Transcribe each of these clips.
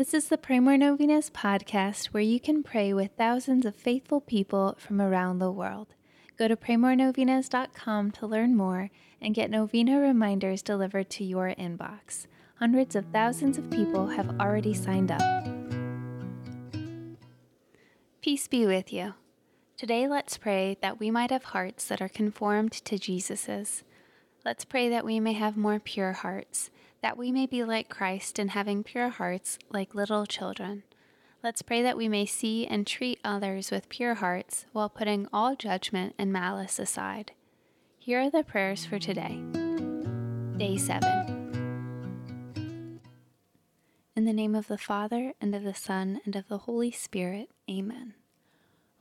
This is the Pray More Novenas podcast where you can pray with thousands of faithful people from around the world. Go to praymorenovenas.com to learn more and get novena reminders delivered to your inbox. Hundreds of thousands of people have already signed up. Peace be with you. Today, let's pray that we might have hearts that are conformed to Jesus's. Let's pray that we may have more pure hearts that we may be like Christ in having pure hearts like little children. Let's pray that we may see and treat others with pure hearts while putting all judgment and malice aside. Here are the prayers for today. Day 7. In the name of the Father, and of the Son, and of the Holy Spirit, Amen.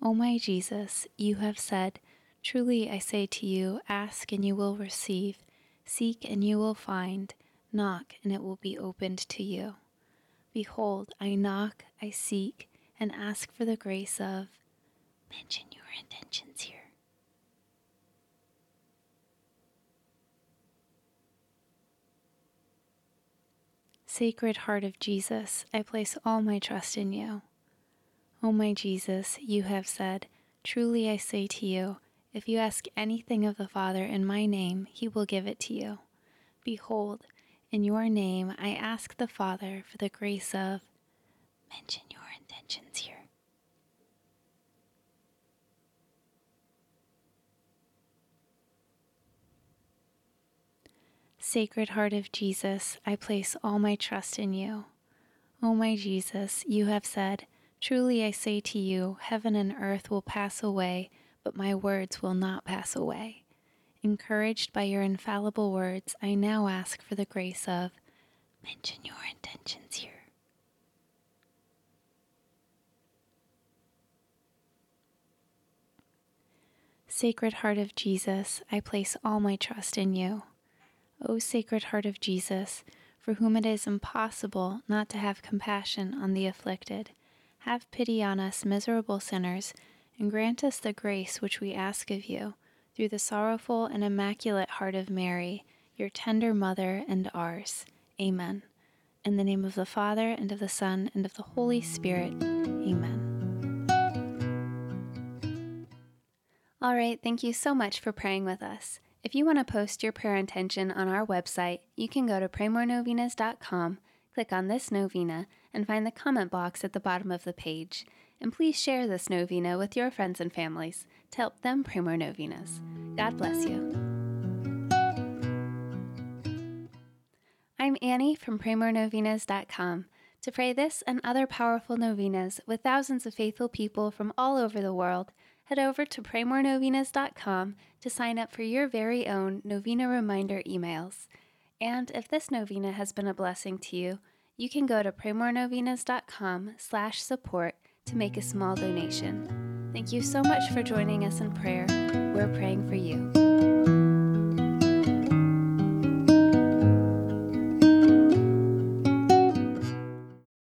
O my Jesus, you have said, Truly I say to you, ask and you will receive, seek and you will find Knock, and it will be opened to you. Behold, I knock, I seek, and ask for the grace of. Mention your intentions here. Sacred Heart of Jesus, I place all my trust in you. O my Jesus, you have said, Truly I say to you, if you ask anything of the Father in my name, he will give it to you. Behold, in your name, I ask the Father for the grace of. Mention your intentions here. Sacred Heart of Jesus, I place all my trust in you. O my Jesus, you have said, Truly I say to you, heaven and earth will pass away, but my words will not pass away. Encouraged by your infallible words, I now ask for the grace of mention your intentions here. Sacred Heart of Jesus, I place all my trust in you. O Sacred Heart of Jesus, for whom it is impossible not to have compassion on the afflicted, have pity on us miserable sinners, and grant us the grace which we ask of you through the sorrowful and immaculate heart of Mary, your tender mother and ours. Amen. In the name of the Father, and of the Son, and of the Holy Spirit. Amen. All right, thank you so much for praying with us. If you want to post your prayer intention on our website, you can go to praymorenovenas.com, click on this novena, and find the comment box at the bottom of the page. And please share this novena with your friends and families to help them pray more novenas. God bless you. I'm Annie from PrayMoreNovenas.com. To pray this and other powerful novenas with thousands of faithful people from all over the world, head over to PrayMoreNovenas.com to sign up for your very own novena reminder emails. And if this novena has been a blessing to you, you can go to PrayMoreNovenas.com slash support to make a small donation. Thank you so much for joining us in prayer. We're praying for you.